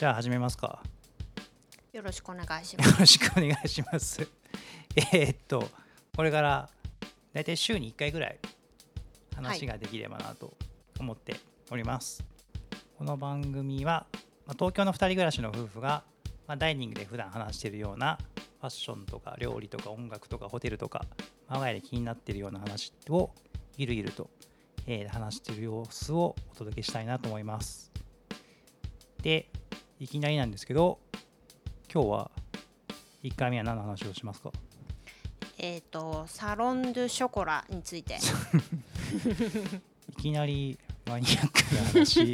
じゃあ始めますか。よろしくお願いします。よろしくお願いします。えーっと、これから大体週に1回ぐらい話ができればなと思っております。この番組は、まあ、東京の2人暮らしの夫婦が、まあ、ダイニングで普段話しているようなファッションとか料理とか音楽とかホテルとか、まあ我が家で気になっているような話をゆるゆると、えー話している様子をお届けしたいなと思います。で、いきなりなんですけど、今日は1回目は何の話をしますか？えっ、とサロン・ドゥ・ショコラについて。いきなりマニアックな話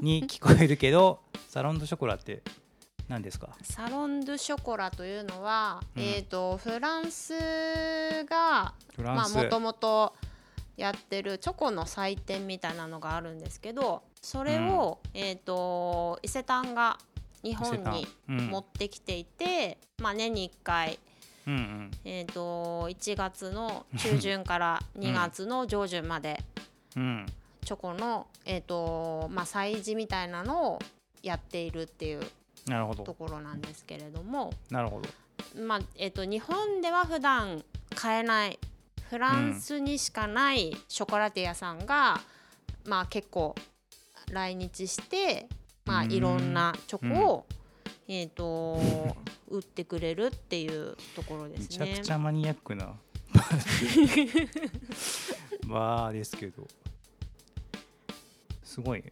に聞こえるけど サロンドショコラって何ですか？サロン・ドゥ・ショコラというのは、うん。えっ、とフランスがもともとやってるチョコの祭典みたいなのがあるんですけどそれを、えっ、と伊勢丹が日本にうん。持ってきていて、まあ年に1回うんうん。えー、と1月の中旬から2月の上旬までうん。チョコの、えーとまあ、催事みたいなのをやっているっていうところなんですけれども、なるほど。まあえー、と日本では普段買えないフランスにしかないショコラティエ屋さんが、まあ、結構来日して、まあ、うん。いろんなチョコを、えー、と 売ってくれるっていうところでめすね。ちゃくちゃマニアックな。バーですけど。すごいよね。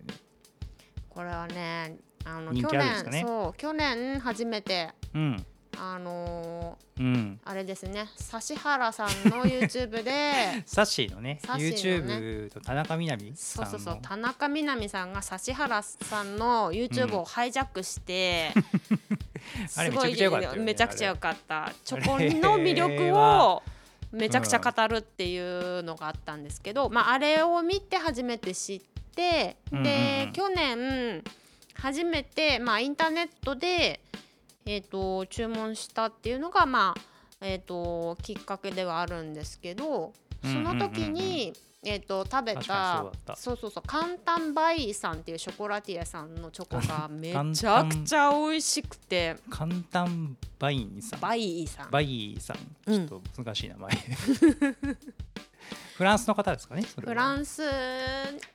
これはねあの人去年ねそう去年初めてうんあのうん。ーあれですね指原さんの YouTube で サッシーのねーのね。YouTube と田中みな実そうさんの。そうそう田中みな実さんが指原さんの YouTube をハイジャックして、あれすごいめちゃくちゃ良かったよねめちゃくちゃ良かった。チョコあれの魅力はをめちゃくちゃ語るっていうのがあったんですけど、まあ、あれを見て初めて知ってうんうんうん。で去年初めて、まあ、インターネットで、えー、と注文したっていうのが、まあえー、ときっかけではあるんですけどその時に、えー、と食べたそうそうそうカンタンバイさんっていうショコラティエさんのチョコが めちゃくちゃ美味しくて。カンタンバイイさん。バイさん。バイさん。うんちょっと難しい名前、フランスの方ですかねフランス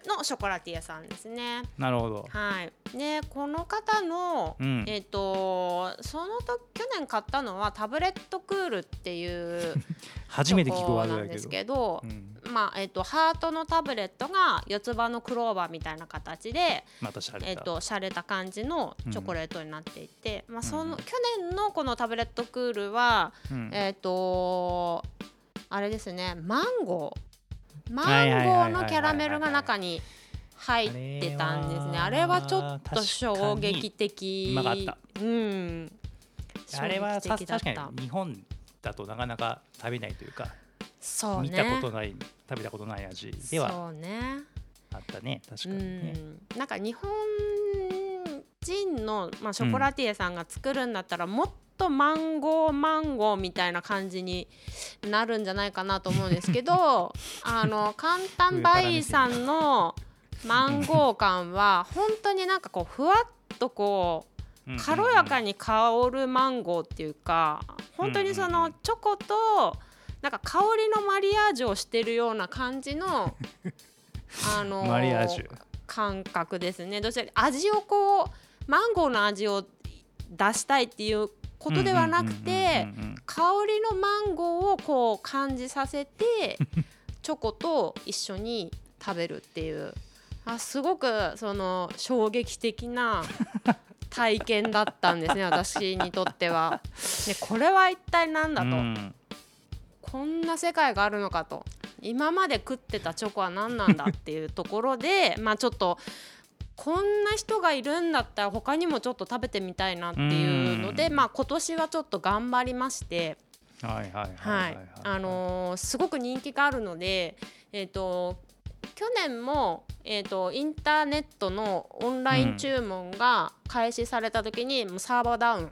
のショコラティエさんですね。なるほど。はい、でこの方の、うん。えっ、とそのと去年買ったのはタブレットクールっていう 初めて聞くワードなんですだけど。う、ん、まあえっ、とハートのタブレットが四つ葉のクローバーみたいな形で、またしゃれた、えっ、と洒落た感じのチョコレートになっていて、まあその、うん。去年のこのタブレットクールは、うん。えっ、とあれですねマンゴー。マンゴーのキャラメルが中に入ってたんですね。ああれはちょっと衝撃的。うまかった。うん。あれは確かに日本だとなかなか食べないというか、そうね。見たことない食べたことない味ではそうね。あったね。確かうにね、ん。なんか日本人の、まあ、ショコラティエさんが作るんだったら、もっとマンゴーマンゴーみたいな感じになるんじゃないかなと思うんですけど あのカンタンバイさんのマンゴー感は本当になんかこうふわっとこう軽やかに香るマンゴーっていうか本当にそのチョコとなんか香りのマリアージュをしてるような感じの あのマリアージュ。感覚ですね。どうして味をこうマンゴーの味を出したいっていうことではなくて香りのマンゴーをこう感じさせてチョコと一緒に食べるっていう。あすごくその衝撃的な 体験だったんですね私にとっては。でこれは一体何だと、うんこんな世界があるのかと。今まで食ってたチョコは何なんだっていうところでまあちょっとこんな人がいるんだったら他にもちょっと食べてみたいなっていうので、うん。まあ、今年はちょっと頑張りまして、はいはいはいははい。い。あのーすごく人気があるので、えー、と去年も、えー、とインターネットのオンライン注文が開始された時にもうサーバーダウン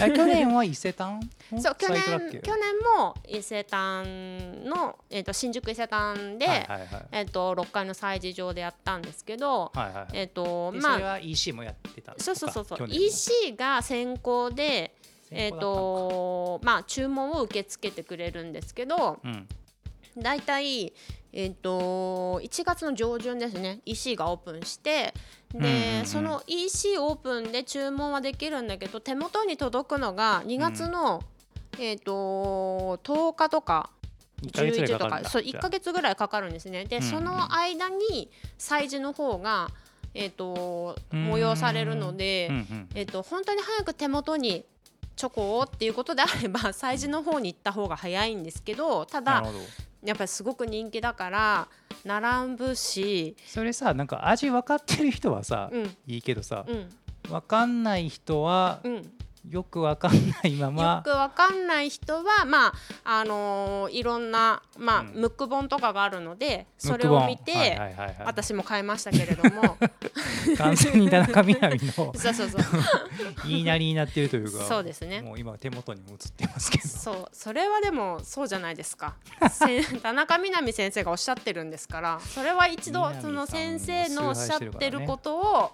あ去年は伊勢丹？の そう去年去年も伊勢丹の、えー、と新宿伊勢丹で、はいはいはい。えー、と6階の催事場でやったんですけど、はいはいえっ、とでまあそれは EC もやってたそうそうそうそう。EC が先行でえっ、先行だったのとまあ注文を受け付けてくれるんですけどかうんだいたいえっ、と1月の上旬ですね。EC がオープンしてで、うんうんうんその EC オープンで注文はできるんだけど手元に届くのが2月の、えっ、と10日とか1ヶ月ぐらい11とかそう1ヶ月ぐらいかかるんですね。で、うんうんその間に催事の方がえっ、とうん催されるので、うんうんえっと、本当に早く手元にチョコをっていうことであれば催事の方に行った方が早いんですけどただやっぱりすごく人気だから並ぶし、それさなんか味分かってる人はさ、うん。いいけどさ、うん。分かんない人はうん、よく分かんないまよまくわかんない人はまああのーいろんな、まあうん。ムック本とかがあるのでそれを見て、はいはいはいはい。私も買いましたけれども。完全に田中みな実の そうそうそう。言いなりになってるというかそうですね。もう今手元にも映ってますけど。そうそれはでもそうじゃないですか。せ田中みな実先生がおっしゃってるんですからそれは一度南その先生のおっしゃってることを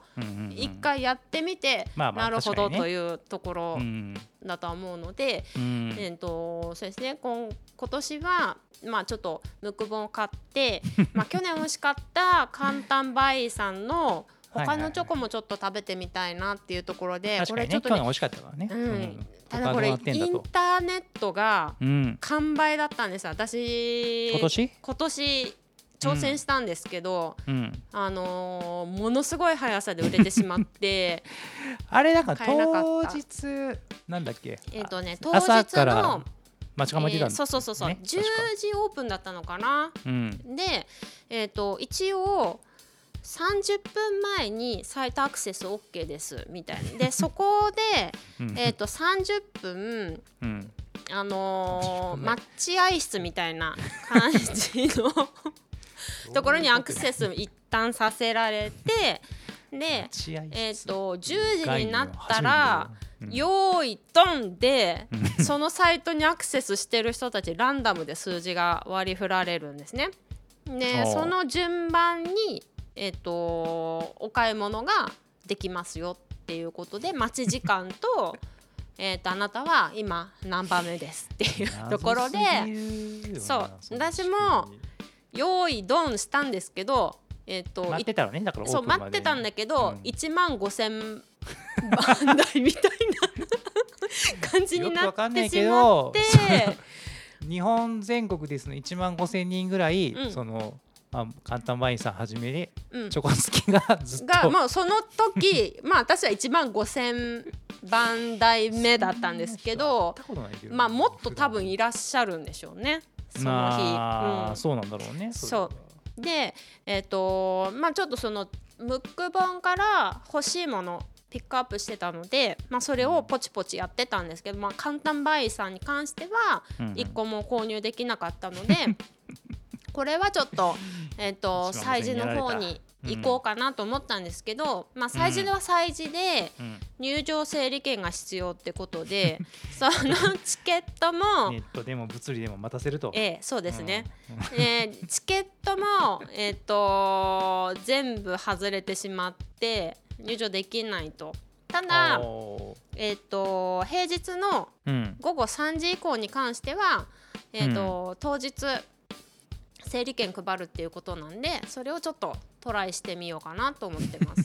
一回やってみて、なるほどというところうんだとは思うので、うんえっとそうですね。今今年はまあちょっとムック本を買って まあ去年美味しかった簡単バイさんの他のチョコもちょっと食べてみたいなっていうところで、これちょっとね美味しかったからね。うん。ただこれインとターネットがうん。完売だったんです私今年？今年挑戦したんですけど、うん。あのーものすごい速さで売れてしまって あれなんか当日なんだっけ？えっとねあ当日の、間違えてたんだえーそうそうそうそう、ね10時オープンだったのかな？うん。で、えっと一応30分前にサイトアクセス OK ですみたいな。で そこで、うん。えっと30分うん。あの30分ー、前。待合室みたいな感じのところにアクセス一旦させられてで、えー、と10時になったら概念を初めて「うん用意ドン!」でそのサイトにアクセスしてる人たちランダムで数字が割り振られるんですね。でその順番に、えー、とお買い物ができますよっていうことで待ち時間と えーとあなたは今何番目ですっていうところでそう。私も用意ドンしたんですけど、えー、と待ってたのね。だからそう待ってたんだけど、うん。1万5,000番台みたいな感じになよくわかんないけってしまどって日本全国ですの1万5千人ぐらい、うん。その、まあ、カンタンバイイさんはじめでうん。チョコ好きがずっと、がもうその時 まあ私は1万5,000番台目だったんですけど。まあもっと多分いらっしゃるんでしょうねその日。まあうん。そうなんだろうね。そう。でえっ、とまあちょっとそのムック本から欲しいものピックアップしてたので、まあ、それをポチポチやってたんですけど、まあ、カンタンバイさんに関してはうんうん。1個も購入できなかったので、これはちょっと,、えっと一番催事の方に行こうかなと思ったんですけど、まあ、催事は催事でうん。入場整理券が必要ってことで そのチケットも、ネットでも物理でも待たせると。ええそうですね。うん。えーチケットも、えー、と全部外れてしまって入場できないと。ただ、えー、と平日のうん。午後3時以降に関しては、えーと当日整理券配るっていうことなんでそれをちょっとトライしてみようかなと思ってます。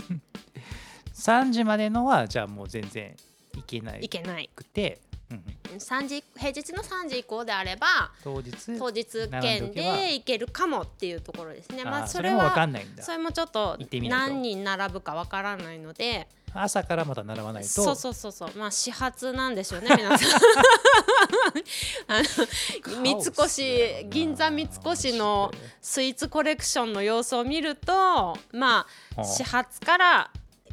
3時までのはじゃあもう全然いけないいけない。くて、うん3時平日の3時以降であれば当日？当日券で行けるかもっていうところですね。まあそれは分かんないんだ。それもちょっと何人並ぶかわからないので。朝からまた並ばないと。そうそうそうそう。まあ始発なんでしょうね 皆さん。あの三越銀座三越のスイーツコレクションの様子を見るとまあ始発から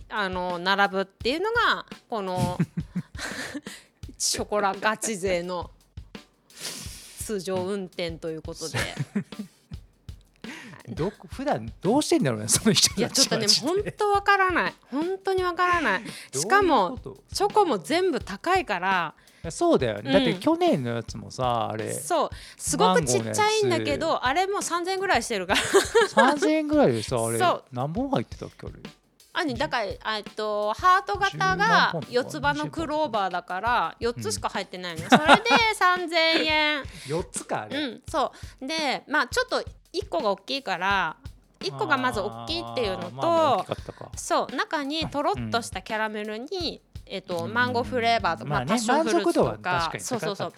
あの並ぶっていうのがこの ショコラガチ勢の通常運転ということで。は いどこ普段どうしてんだろうねその人いやちょっとね本当わからない。本当にわからない。しかもチョコも全部高いから。とそうだよね、だってうん去年のやつもさあれそう。すごくちっちゃいんだけどあれもう3000円ぐらいしてるから。3000円ぐらいでさあれ 何本入ってたっけあれ？あにだからえっとハート型10何が四つ葉のクローバーだから4つしか入ってないのよ、それで 3000円。4つかうんそう。でまあちょっと1個が大きいから1個がまず大きいっていうのと、まあそう中にとろっとしたキャラメルに、えっとうんマンゴーフレーバーとか、まあねパッションフルーツとか。確かに高そうそうそう。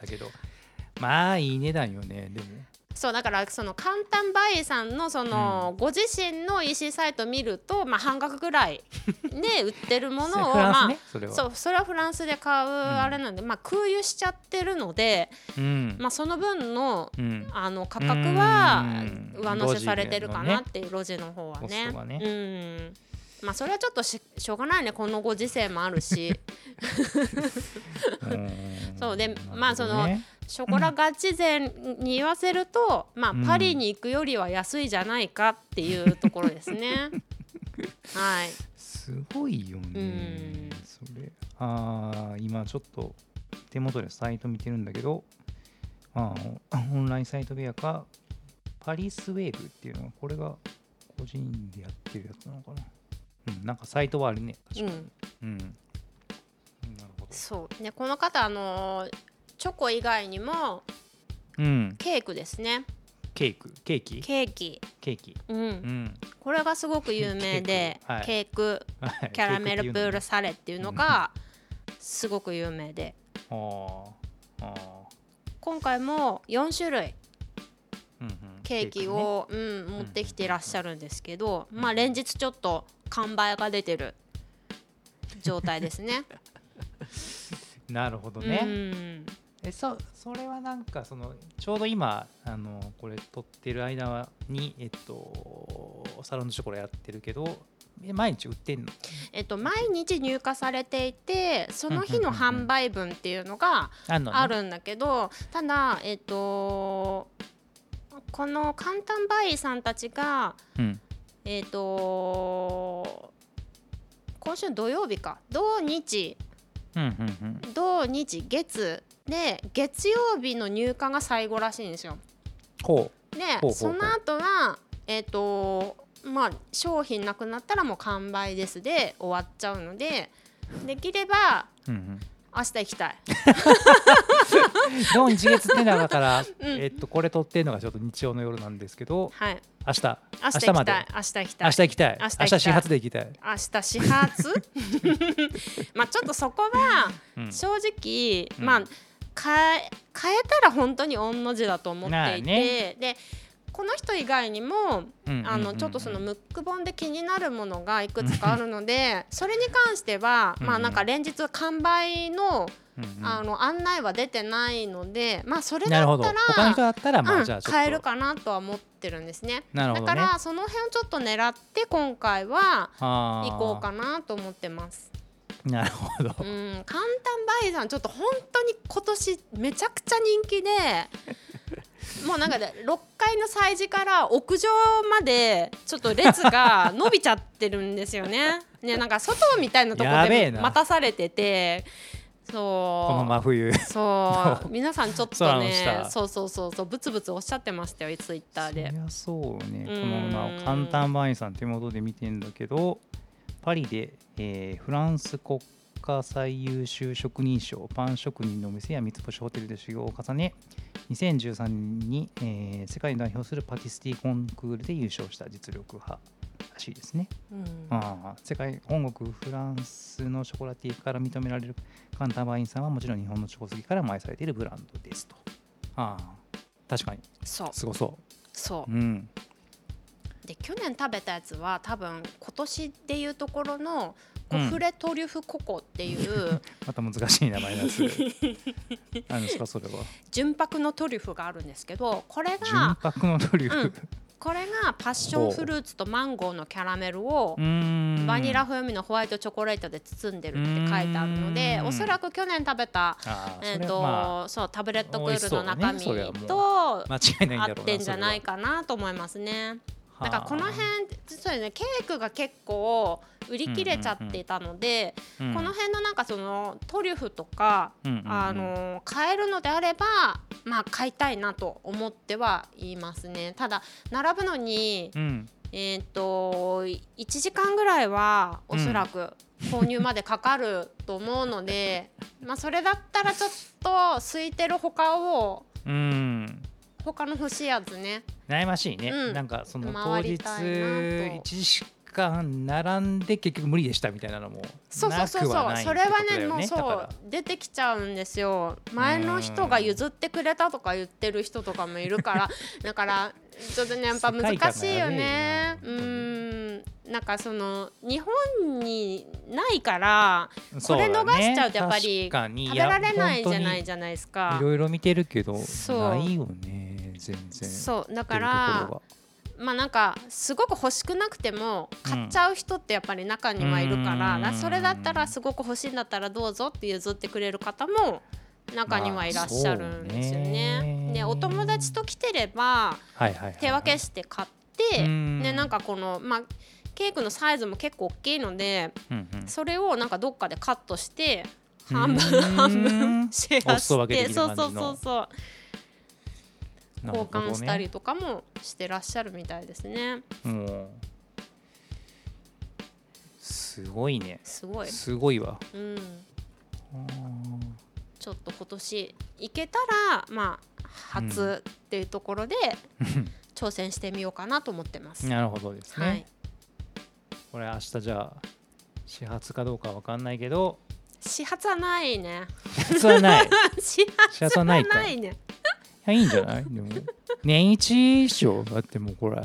まあいい値段よねでもそうだからその簡単バイさんのその、ご自身の EC サイト見ると、まあ、半額ぐらいで売ってるものをまあねそれは。そうそれはフランスで買うあれなんで、まあ、空輸しちゃってるので、うん。まあ、その分のうん。あの価格はうん。上乗せされてるかな路っていう路地の方はね。まあそれはちょっとししょうがないねこのご時世もあるし。うん。そうでまあそのショコラガチ勢に言わせると、まあうんパリに行くよりは安いじゃないかっていうところですね。はい。すごいよねうん。それ。あー今ちょっと手元でサイト見てるんだけどあーオンラインサイトベアかパリスウェーブっていうのはこれが個人でやってるやつなのかな。うんなんかサイトはあるね確かに。うん。うん、なるほど。そう。ねこの方あのーチョコ以外にもうん。ケーキですね。ケーク？ケーキ？ケーキ。ケーキ。うん。うん。これがすごく有名で、ケークはい。ケークはい。キャラメルプールケサレっていうのがすごく有名で、うのあー。あ今回も4種類ケーキね。を、うん、持ってきてらっしゃるんですけど、まあ連日ちょっと完売が出てる状態ですね。なるほどうね、ん、えそそれはなんかそのちょうど今あのこれ撮ってる間にえっとサロンのショコラやってるけどえ毎日売ってんの？えっと毎日入荷されていてその日の販売分っていうのがあるんだけどただえっとこの簡単バイさんたちがうん。えっと今週土曜日か。土日。土日月で月曜日の入荷が最後らしいんですよ。ほう。ほうほうその後はえっ、とまあ商品なくなったらもう完売ですで終わっちゃうのでできればう、うんうん、明日行きたい。土日月ってのはだから、ん。えっとこれ撮ってるのがちょっと日曜の夜なんですけどはい。明日。明日まで。明日行きたい。明日行きたい。明日始発で行きたい、明日始発？まあちょっとそこはうん。正直、うん。まあ変え変えたら本当に御の字だと思っていて、まあね。でこの人以外にもあのちょっとそのムック本で気になるものがいくつかあるので それに関してはまあなんか連日完売のあの案内は出てないのでまあそれだったら他の人だったらまうんあえるかなとは思ってるんですね。だからその辺をちょっと狙って今回は行こうかなと思ってます。なるほど、うん、簡単バイさんちょっと本当に今年めちゃくちゃ人気で もうなんかで6階の催事から屋上までちょっと列が 伸びちゃってるんですよね。ねなんか外みたいなとこやべえな。で待たされててこのそう真冬。そう。皆さんちょっとね下。そうそうそうそうブツブツおっしゃってましたよツイッターで。そ。りゃそうね、うん。このまあ簡単バインさん手元で見てんだけど、パリで、えーフランス国家最優秀職人賞、パン職人のお店や三つ星ホテルで修行を重ね、2013年に、えー世界を代表するパティスティコンクールで優勝した実力派らしいですね。うんああ世界本国フランスのショコラティエから認められるカンターバインさんはもちろん日本のチョコ好きからも愛されているブランドですと。ああ確かにそうすごそ。そううん。で去年食べたやつは多分今年でいうところのコうんフレトリュフココっていう また難しい名前なんでする。何ですかそれは？純白のトリュフがあるんですけどこれ純が白のトリュフ。うんこれがパッションフルーツとマンゴーのキャラメルをバニラ風味のホワイトチョコレートで包んでるって書いてあるのでうんおそらく去年食べた、ああえーとまそうタブレットクールの中身と。合ってんじゃないか。かなと思いますね。なんかこの辺そうですねケーキが結構売り切れちゃってたので、うんこの辺のなんかそのトリュフとか、うんうんうん。あの買えるのであればまあ買いたいなと思ってはいますね。ただ並ぶのにうん。えっ、と1時間ぐらいはおそらく購入までかかると思うので、まあそれだったらちょっと空いてる他をうん他の欲しいやつね。悩ましいね、うん。なんかその当日たいなと。1時間並んで結局無理でしたみたいなのもそうそうそうそう、それはねもうそう。出てきちゃうんですよ。前の人が譲ってくれたとか言ってる人とかもいるから。だからちょっとねやっぱ難しいよね。うん。なんかその日本にないからこれ逃しちゃうとねやっぱり食べられないじゃやないじゃないです本かいろいろ見てるけどないよね全然。そうだからまあなんかすごく欲しくなくても買っちゃう人ってやっぱり中にはいるから,、うん。らそれだったらすごく欲しいんだったらどうぞって譲ってくれる方も中にはいらっしゃるんですよね。でお友達と来てれば手分けして買って、うん。でなんかこのまあケーキのサイズも結構大きいのでうんうん。それをなんかどっかでカットしてうん。半分半分シェアしてそうそうそうそう交換したりとかもしてらっしゃるみたいですね。もうすごいねすごい。すごいわうん。あちょっと今年行けたらまあ初っていうところでー挑戦してみようかなと思ってます。なるほどですね、はい。これ明日じゃあ始発かどうかわかんないけど始発はないね。始発はないい 始発はないね。やいいんじゃない？でも。年一以上？だってもうこれ。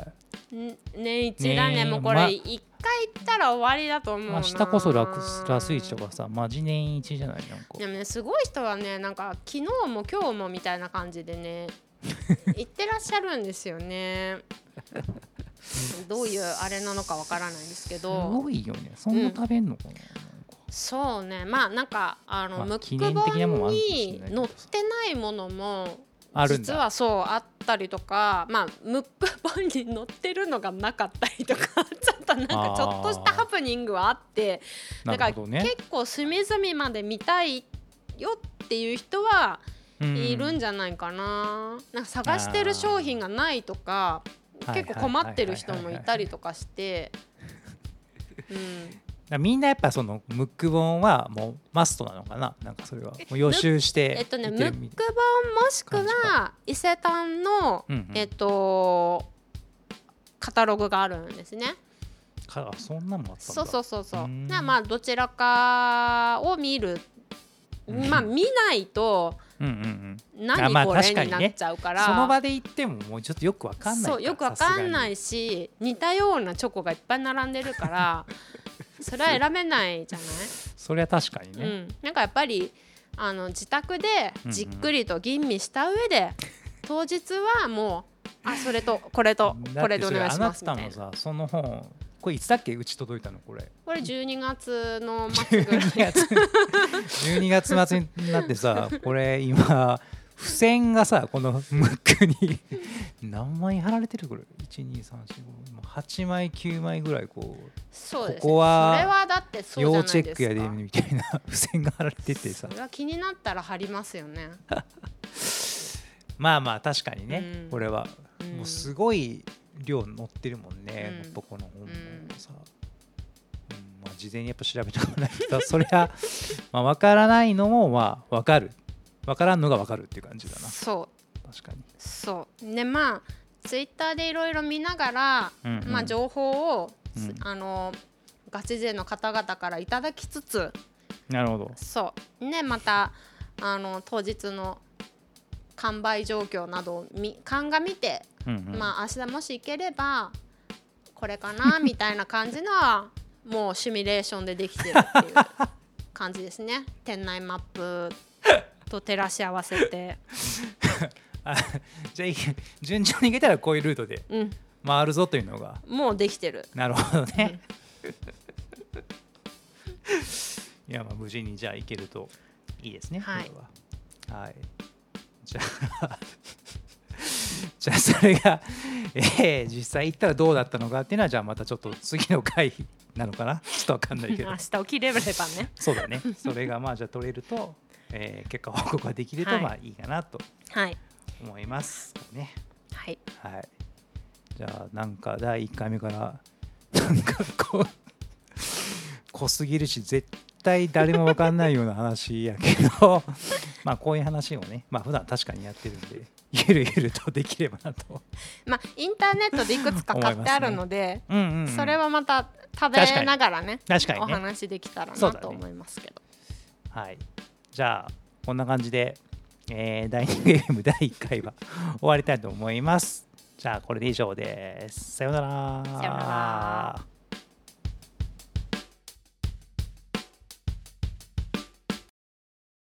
ん年一だね。ねえもうこまれ一回行ったら終わりだと思うな。明日こそラクスラスイチとかさ。マジ年一じゃない？なんか。でもねすごい人はねなんか昨日も今日もみたいな感じでね 行ってらっしゃるんですよね。どういうあれなのかわからないんですけすど。ごいよね。そんな食べんのかな,、そうね。まあなんかあの、まあムック記念的なもんもあ本るかもしれないにけどさ。載ってないものも実はそうあったりとかまあムック本に載ってるのがなかったりとか ちょっとなんかちょっとしたハプニングはあってだから結構隅々まで見たいよっていう人はうんいるんじゃないかな,、なんか探してる商品がないとかはい。結構困ってる人もいたりとかして。うんみんなやっぱそのムック本はもうマストなのかな？なんかそれはもう予習してえっとね、ムック本もしくは伊勢丹の、うんうんえっとカタログがあるんですね。かあそんなんもあったんだそうそうそうそうう。まあどちらかを見る。うん。まあ見ないと何これになっちゃうから、その場で行ってももうちょっとよくわかんないそうよくわかんないいし似たようなチョコがいっぱい並んでるから それは選べないじゃない、それは確かにね、うん、なんかやっぱりあの自宅でじっくりと吟味した上で、当日はもうあそれとこれと これでお願いしますみたいな。その本これいつだっけうち届いたのこれ。これ12月の末ぐらい。12月12月末になってさこれ今付箋がさこのムックに何枚貼られてるこれ。123458枚9枚ぐらいこう。そうですね。ここはそれはだってそうじゃない要です。かチェックやでみたいな付箋が貼られててさ。それは気になったら貼りますよね、まあまあ確かにね、うん。これは。うん。もうすごい量載ってるもんね、うん。この本もうん。さ、うんまあ、事前にやっぱ調べておかないとそりゃ まあ分からないのもまあ分かる。分からんのが分かるっていう感じだな。そう。確かに、そう。でまあツイッターでいろいろ見ながら、うんうん。まあ、情報を、うん。あのガチ勢の方々からいただきつつなるほど。そう。ねまたあの当日の完売状況などをみ鑑みて、うんうん。まあ明日もし行ければこれかなみたいな感じのは もうシミュレーションでできてるっていう感じですね。店内マップと照らし合わせて。あじゃあ順調にいけたらこういうルートでうん。回るぞというのが。もうできてる。なるほどね、いやまあ無事にじゃあ行けるといいですね、はい。これは。はい。じゃあじゃあ それが、えー実際行ったらどうだったのかっていうのはじゃあまたちょっと次の回なのかな？ちょっとわかんないけど。明日起きれればね。そうだね。それがまあじゃあ取れると、えー結果報告ができるとはい。まあいいかなとはい。思いますね。はい。はい。じゃあなんか第1回目からなんかこう濃すぎるし絶対誰も分かんないような話やけど。まあこういう話をねまあ普段確かにやってるんでゆるゆるとできればなと。まあインターネットでいくつか買ってあるので、うんうんうん。それはまた食べながらねお確かにね。話できたらなと思いますけど、はい。じゃあこんな感じで、えー、ダイニングゲーム 第1回は終わりたいと思います。じゃあこれで以上です。さようなら。さようなら